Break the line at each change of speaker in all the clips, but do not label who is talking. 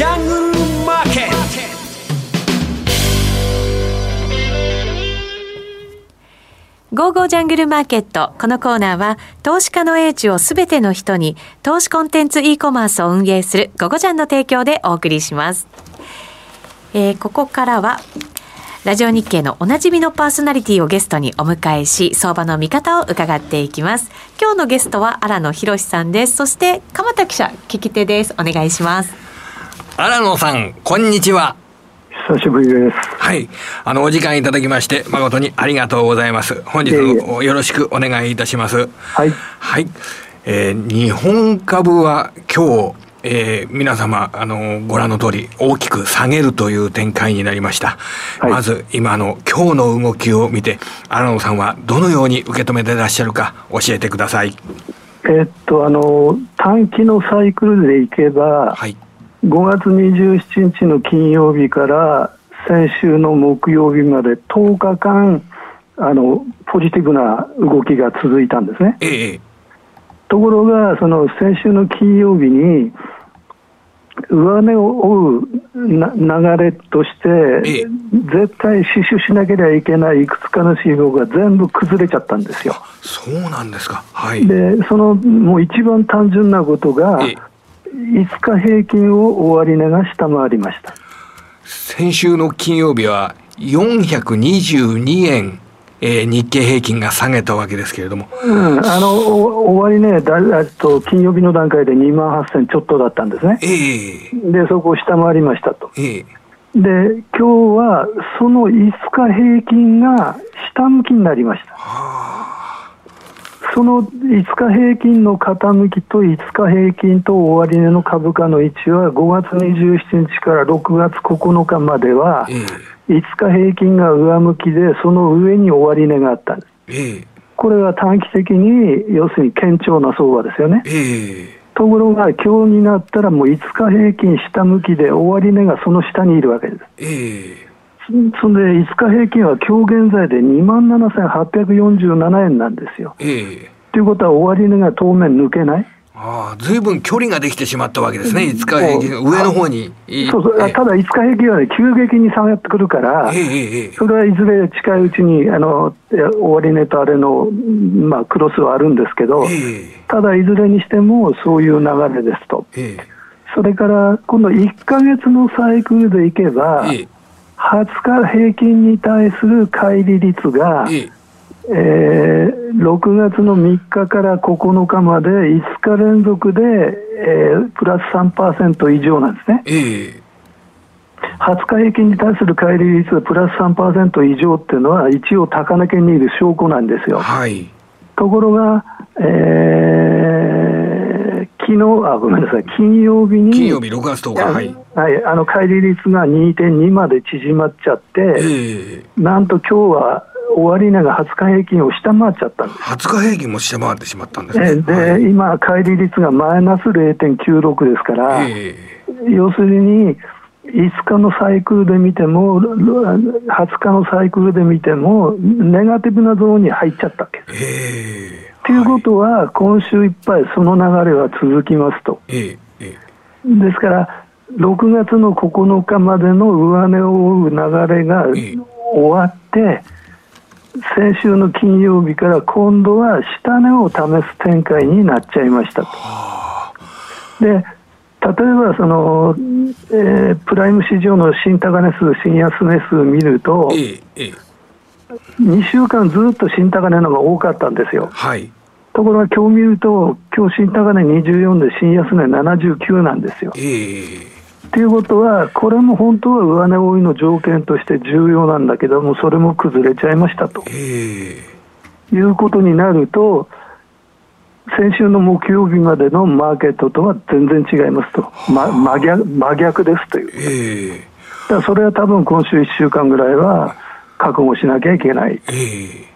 ジャングルマーケット
ゴーゴージャングルマーケット。このコーナーは、投資家の英知をすべての人に、投資コンテンツ e コマースを運営するゴゴジャンの提供でお送りします。えー、ここからは、ラジオ日経のおなじみのパーソナリティをゲストにお迎えし、相場の見方を伺っていきます。今日のゲストは荒野博さんです。そして、鎌田記者、聞き手です。お願いします。
荒野さん、こんにちは。
久しぶりです。
はい。あの、お時間いただきまして、誠にありがとうございます。本日もよろしくお願いいたします。
はい。
はい。えー日本株は今日、えー皆様、あの、ご覧の通り、大きく下げるという展開になりました。
はい
まず、今の今日の動きを見て、荒野さんはどのように受け止めていらっしゃるか教えてください。
えっと、あの、短期のサイクルでいけば、
はい。
5月27日の金曜日から先週の木曜日まで10日間、あの、ポジティブな動きが続いたんですね。
ええええ
ところが、その先週の金曜日に、上値を追うな流れとして、
ええ
絶対死守しなければいけないいくつかの指標が全部崩れちゃったんですよ。
そうなんですか。はい。
でそのもう一番単純なことが、
ええ
5日平均を終値が下回りました。
先週の金曜日は422円、えー日経平均が下げたわけですけれども、
うん、あのお終値だえっと金曜日の段階で2万8000ちょっとだったんですね。
ええ
でそこを下回りましたと。
ええ
で今日はその5日平均が下向きになりました。その5日平均の傾きと5日平均と終値の株価の位置は5月27日から6月9日までは
え
5日平均が上向きでその上に終値があったんです。
ええ
これは短期的に要するに堅調な相場ですよね。ところが今日になったらもう5日平均下向きで終値がその下にいるわけです。
ええ
そんで5日平均は今日現在で2万7847円なんですよ。
ええ。
ということは終値が当面抜けない。
ああ、ずいぶん距離ができてしまったわけですね、5日平均、上の方に。
そうそう。
ええ。
ただ5日平均は、ね、急激に下がってくるから、
ええええええ。
それはいずれ近いうちにあのえ終値とあれの、まあ、クロスはあるんですけど、
ええ。
ただいずれにしてもそういう流れですと。
ええ。
それから今度1ヶ月のサイクルでいけば、
ええ
20日平均に対する乖離率が、
ええ
えー6月の3日から9日まで5日連続で、えープラス3%以上なんですね。
ええ
20日平均に対する乖離率がプラス3%以上っていうのは一応高値圏にいる証拠なんですよ。
はい。
ところが、えー昨日あごめんなさい金曜日に
金曜日6月10日、はい。
はい、あの乖離率が2.2まで縮まっちゃって、
ええ
なんと今日は終値が20日平均を下回っちゃったんです。
20日平均も下回ってしまったんですね。
えーで、
はい
今、乖離率がマイナス0.96ですから、
え
要するに5日のサイクルで見ても、20日のサイクルで見ても、ネガティブなゾーンに入っちゃったわけです。
えええ
ということは、今週いっぱいその流れは続きますと。
えええ
ですから、6月の9日までの上値を追う流れが
ええ
終わって、先週の金曜日から今度は下値を試す展開になっちゃいましたと。で例えばその、えープライム市場の新高値数、新安値数を見ると、
ええええ
2週間ずっと新高値のが多かったんですよ。
はい。
ところが今日見ると、今日新高値24で新安値79なんですよ。
ええ
ということは、これも本当は上値追いの条件として重要なんだけども、それも崩れちゃいましたと
ええ
いうことになると、先週の木曜日までのマーケットとは全然違いますと、ま、真逆真逆ですという、だ
ええ
からそれは多分今週1週間ぐらいは覚悟しなきゃいけない。
ええ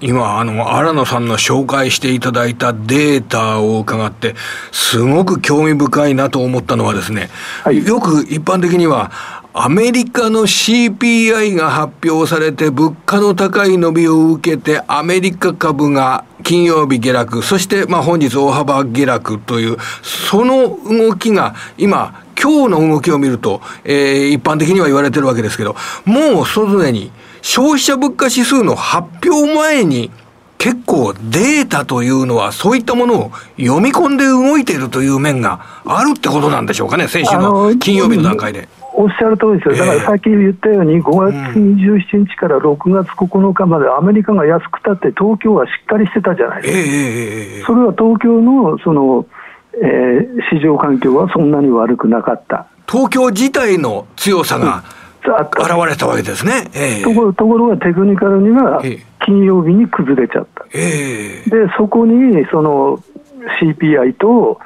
今、あの、荒野さんの紹介していただいたデータを伺って、すごく興味深いなと思ったのはですね、
はい
よく一般的には、アメリカの CPI が発表されて物価の高い伸びを受けてアメリカ株が金曜日下落、そしてまあ本日大幅下落という、その動きが今、今日の動きを見ると、えー、一般的には言われてるわけですけど、もうすでに消費者物価指数の発表前に、結構データというのはそういったものを読み込んで動いているという面があるってことなんでしょうかね、先週の金曜日の段階で。
おっしゃる通りですよ、だからさっき言ったように、5月27日から6月9日まで、アメリカが安くたって、東京はしっかりしてたじゃないですか、
え
ー、それは東京のその、えー、市場環境はそんなに悪くなかった。
東京自体の強さが、現れたわけですね、
えー、ところところがテクニカルには、金曜日に崩れちゃった、
え
ー、でそこにその CPI と、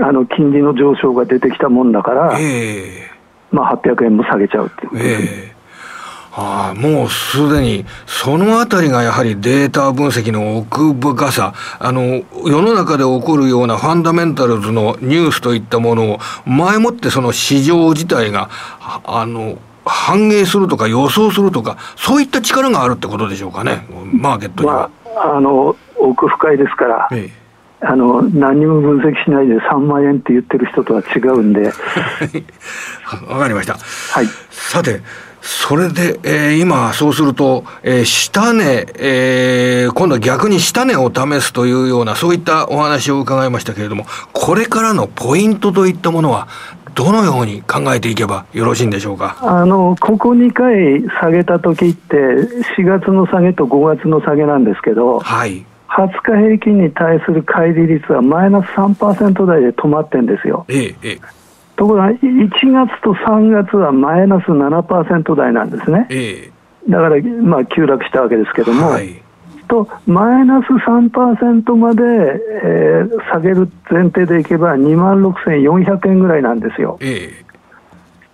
あの金利の上昇が出てきたもんだから、
えー
まあ、800円も下げちゃうっていう。
えーああもうすでに、そのあたりがやはりデータ分析の奥深さ、あの、世の中で起こるようなファンダメンタルズのニュースといったものを、前もってその市場自体が、あの、反映するとか予想するとか、そういった力があるってことでしょうかね、マーケットには。
まあ、あの、奥深いですから。ええあの何にも分析しないで3万円って言ってる人とは違うんで。
わかりました。
はい。
さて、それで、えー、今、そうすると、えー、下値、えー、今度は逆に下値を試すというような、そういったお話を伺いましたけれども、これからのポイントといったものは、どのように考えていけばよろしいんでしょうか？
あのここ2回下げた時って、4月の下げと5月の下げなんですけど、
はい、
20日平均に対する乖離率はマイナス3%台で止まってんですよ。
えええ
ところが1月と3月はマイナス7%台なんですね。
え
だから、まあ、急落したわけですけども、
はい、
とマイナス3%まで、えー、下げる前提でいけば2万6400円ぐらいなんですよ。
ええ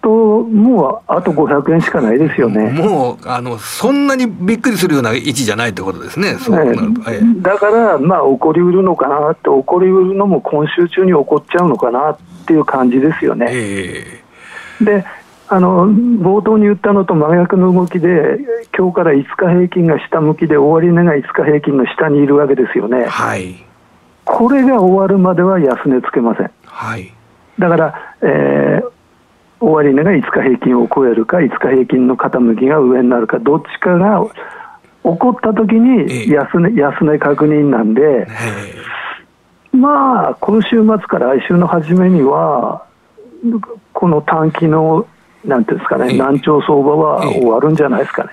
と、もうあと500円しかないですよね。
もう、あの、そんなにびっくりするような位置じゃないってことですね。そうなる
と、ええ、だから、まあ、起こりうるのかなって、起こりうるのも今週中に起こっちゃうのかなっていう感じですよね。
え
で、あの冒頭に言ったのと真逆の動きで、今日から5日平均が下向きで、終値が5日平均の下にいるわけですよね。
はい。
これが終わるまでは安値つけません。
はい。
だから、えー、終値が5日平均を超えるか、5日平均の傾きが上になるか、どっちかが起こったときに安値、安値確認なんで、まあ、今週末から来週の初めには、この短期の、なんていうんですかね、難聴相場は終わるんじゃないですかね。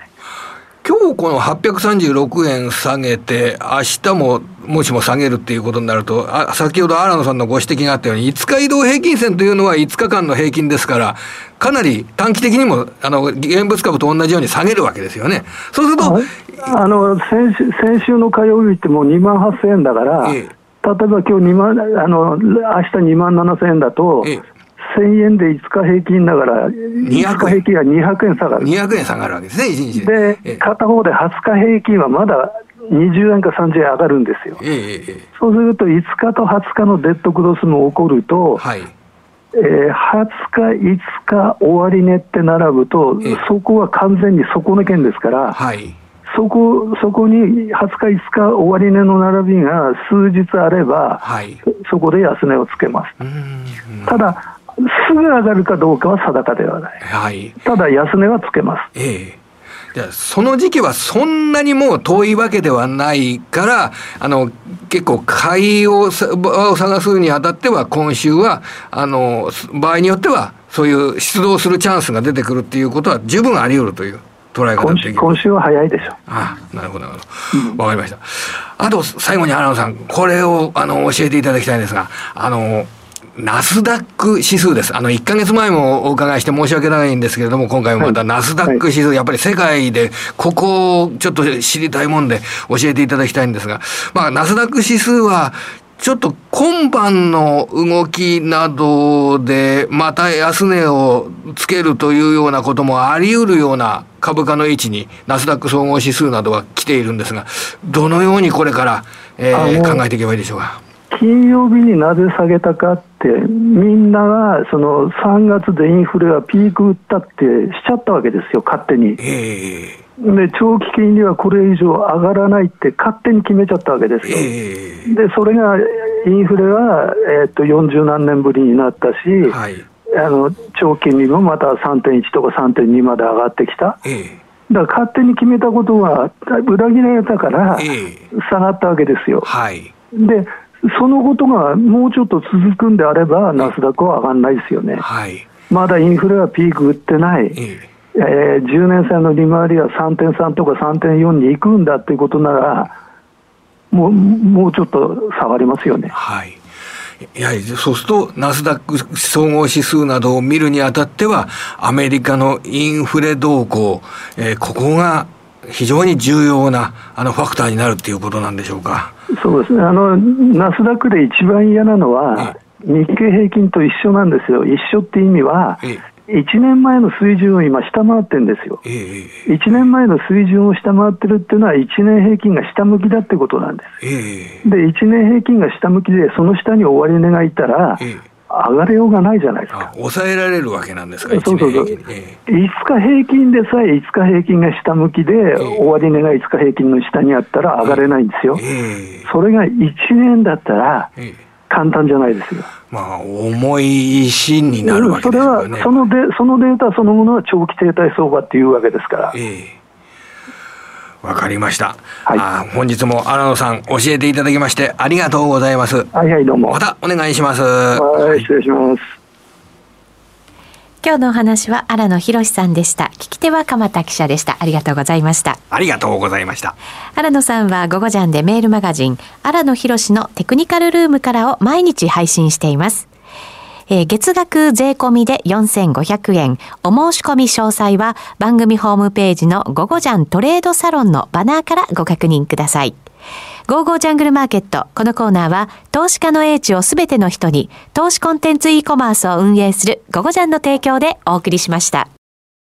今日この836円下げて、明日ももしも下げるっていうことになると、あ先ほど新野さんのご指摘があったように、5日移動平均線というのは5日間の平均ですから、かなり短期的にも、あの、現物株と同じように下げるわけですよね。そうすると、
あの先週先週の火曜日ってもう2万8000円だから、ええ、例えば今日2万、あの明日2万7000円だと、ええ1000円で5日平均だから、5日平均は200円下がる。
200円下がるわけですね、1日
で。で、片方で20日平均はまだ20円か30円上がるんですよ。
ええ、
そうすると、5日と20日のデッドクロスも起こると、
はい
えー、20日、5日、終値って並ぶと、そこは完全に底抜けんですから、
はい
そこそこに20日、5日、終値の並びが数日あれば、
はい、
そこで安値をつけます。ただすぐ上がるかどうかは定かではない。
はい。
ただ安値はつけます。
ええじゃその時期はそんなにもう遠いわけではないから、あの、結構買いをを探すにあたっては、今週は、あの、場合によっては、そういう出動するチャンスが出てくるっていうことは十分あり得るという。捉え方
今週今週は早いでしょ
ああなるほどなるほど、わかりましたあと最後に原野さんこれをあの教えていただきたいんですがあのナスダック指数です。あの、1ヶ月前もお伺いして申し訳ないんですけれども、今回もまたナスダック指数、やっぱり世界で、ここをちょっと知りたいもんで教えていただきたいんですが、まあ、ナスダック指数は、ちょっと今晩の動きなどで、また安値をつけるというようなこともあり得るような株価の位置に、ナスダック総合指数などは来ているんですが、どのようにこれから、えー、考えていけばいいでしょうか？
金曜日になぜ下げたかって、みんながその3月でインフレはピーク打ったってしちゃったわけですよ、勝手に。で長期金利はこれ以上上がらないって勝手に決めちゃったわけですよ。
ええ
でそれがインフレは、えーっと40何年ぶりになったし、
はい。
あの長期金利もまた3.1とか3.2まで上がってきた。
ええ
だから勝手に決めたことが裏切られたから
ええ
下がったわけですよ。
はい。
で、そのことがもうちょっと続くんであれば、ナスダックは上がらないですよね。
はい。
まだインフレはピーク打ってない。
ええ
えー10年債の利回りは3.3とか3.4に行くんだっていうことなら、もうもうちょっと下がりますよね。
はい。やはりそうすると、ナスダック総合指数などを見るにあたっては、アメリカのインフレ動向、えーここが非常に重要なあのファクターになるっていうことなんでしょうか。
そうですね、あのナスダックで一番嫌なのは、日経平均と一緒なんですよ、一緒って意味は、
え
1年前の水準を今、下回ってるんですよ。
えええ
1年前の水準を下回ってるっていうのは、1年平均が下向きだってことなんです。
ええ
で、1年平均が下向きで、その下に終値がいたら、
ええ
上がれようがないじゃないですか。
あ抑えられるわけなんですか、一
そうそうそう。
え
5日平均でさえ5日平均が下向きで、
え
終値が5日平均の下にあったら上がれないんですよ
え。え
それが1年だったら簡単じゃないですよ。
まあ、重い石になるわけ
それは
ですよね。
そのでそのデータそのものは長期停滞相場っていうわけですから、
ええわかりました。
はい
あ本日も荒野さん教えていただきましてありがとうございます。
はいはい、どうも。
またお願いします。
はい、失礼します。
今日のお話は荒野博さんでした。聞き手は鎌田記者でした。ありがとうございました。
ありがとうございました。
荒野さんは午後ジャンでメールマガジン、荒野博のテクニカルルームからを毎日配信しています。えー月額税込みで4500円。お申し込み詳細は番組ホームページのゴゴジャントレードサロンのバナーからご確認ください。ゴーゴージャングルマーケット。このコーナーは、投資家の英知をすべての人に、投資コンテンツ e コマースを運営するゴゴジャンの提供でお送りしました。